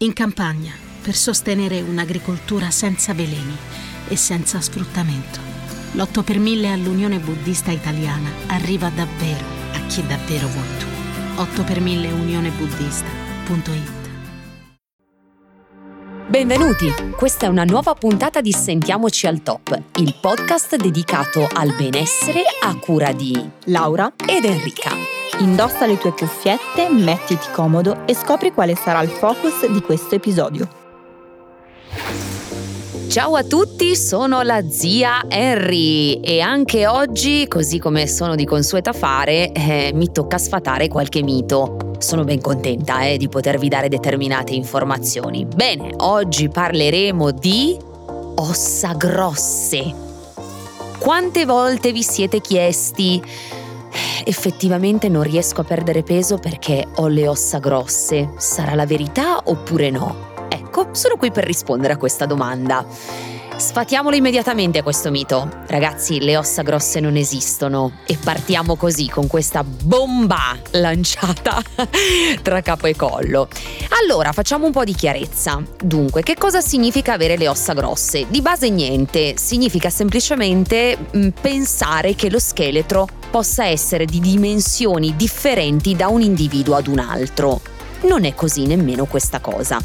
In campagna, per sostenere un'agricoltura senza veleni e senza sfruttamento. L'8 per 1000 all'Unione Buddista Italiana arriva davvero a chi davvero vuoi tu. 8 per 1000 unionebuddista.it Benvenuti! Questa è una nuova puntata di Sentiamoci al Top, il podcast dedicato al benessere a cura di Laura ed Enrica. Indossa le tue cuffiette, mettiti comodo e scopri quale sarà il focus di questo episodio. Ciao a tutti, sono la zia Henry e anche oggi, così come sono di consueta fare, eh, mi tocca sfatare qualche mito. Sono ben contenta eh, di potervi dare determinate informazioni. Bene, oggi parleremo di ossa grosse. Quante volte vi siete chiesti effettivamente non riesco a perdere peso perché ho le ossa grosse? Sarà la verità oppure no? Ecco, sono qui per rispondere a questa domanda. Sfatiamolo immediatamente questo mito. Ragazzi, le ossa grosse non esistono e partiamo così con questa bomba lanciata tra capo e collo. Allora, facciamo un po' di chiarezza. Dunque, che cosa significa avere le ossa grosse? Di base niente, significa semplicemente mm, pensare che lo scheletro possa essere di dimensioni differenti da un individuo ad un altro. Non è così nemmeno questa cosa.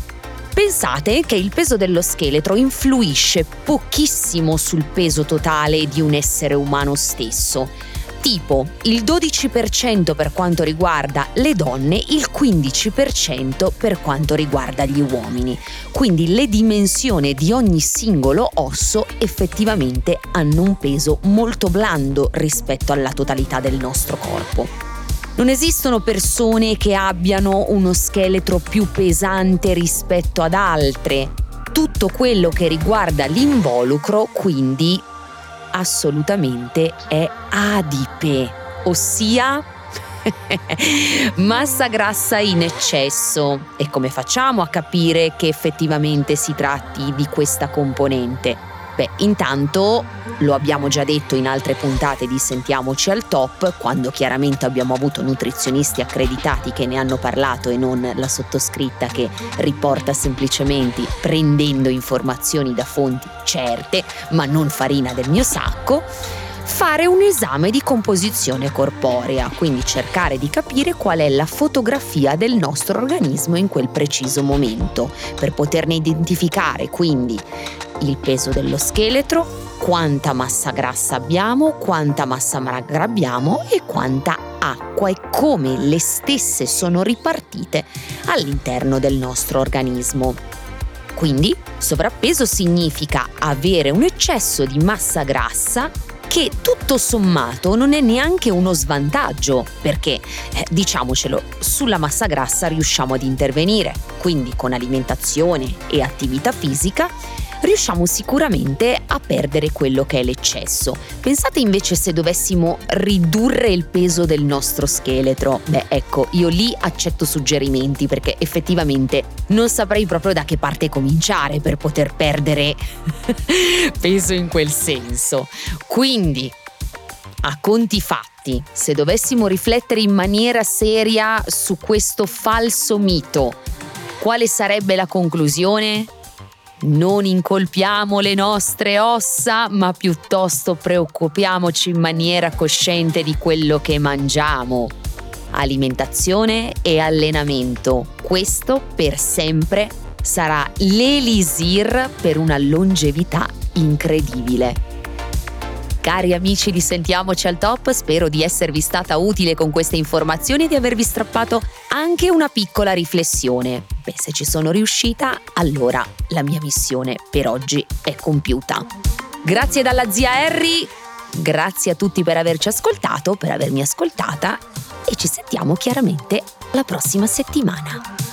Pensate che il peso dello scheletro influisce pochissimo sul peso totale di un essere umano stesso. Tipo il 12% per quanto riguarda le donne, il 15% per quanto riguarda gli uomini. Quindi le dimensioni di ogni singolo osso effettivamente hanno un peso molto blando rispetto alla totalità del nostro corpo. Non esistono persone che abbiano uno scheletro più pesante rispetto ad altre. Tutto quello che riguarda l'involucro, quindi, assolutamente è adipe, ossia massa grassa in eccesso. E come facciamo a capire che effettivamente si tratti di questa componente? Beh, intanto lo abbiamo già detto in altre puntate di Sentiamoci al top, quando chiaramente abbiamo avuto nutrizionisti accreditati che ne hanno parlato e non la sottoscritta che riporta semplicemente prendendo informazioni da fonti certe, ma non farina del mio sacco fare un esame di composizione corporea, quindi cercare di capire qual è la fotografia del nostro organismo in quel preciso momento, per poterne identificare quindi il peso dello scheletro, quanta massa grassa abbiamo, quanta massa magra abbiamo e quanta acqua e come le stesse sono ripartite all'interno del nostro organismo. Quindi sovrappeso significa avere un eccesso di massa grassa che tutto sommato non è neanche uno svantaggio, perché eh, diciamocelo, sulla massa grassa riusciamo ad intervenire, quindi con alimentazione e attività fisica riusciamo sicuramente a perdere quello che è l'eccesso. Pensate invece se dovessimo ridurre il peso del nostro scheletro. Beh, ecco, io lì accetto suggerimenti perché effettivamente non saprei proprio da che parte cominciare per poter perdere peso in quel senso. Quindi, a conti fatti, se dovessimo riflettere in maniera seria su questo falso mito, quale sarebbe la conclusione? Non incolpiamo le nostre ossa, ma piuttosto preoccupiamoci in maniera cosciente di quello che mangiamo. Alimentazione e allenamento. Questo per sempre sarà l'elisir per una longevità incredibile. Cari amici di Sentiamoci al Top, spero di esservi stata utile con queste informazioni e di avervi strappato anche una piccola riflessione. Beh, se ci sono riuscita, allora la mia missione per oggi è compiuta. Grazie dalla zia Harry, grazie a tutti per averci ascoltato, per avermi ascoltata e ci sentiamo chiaramente la prossima settimana.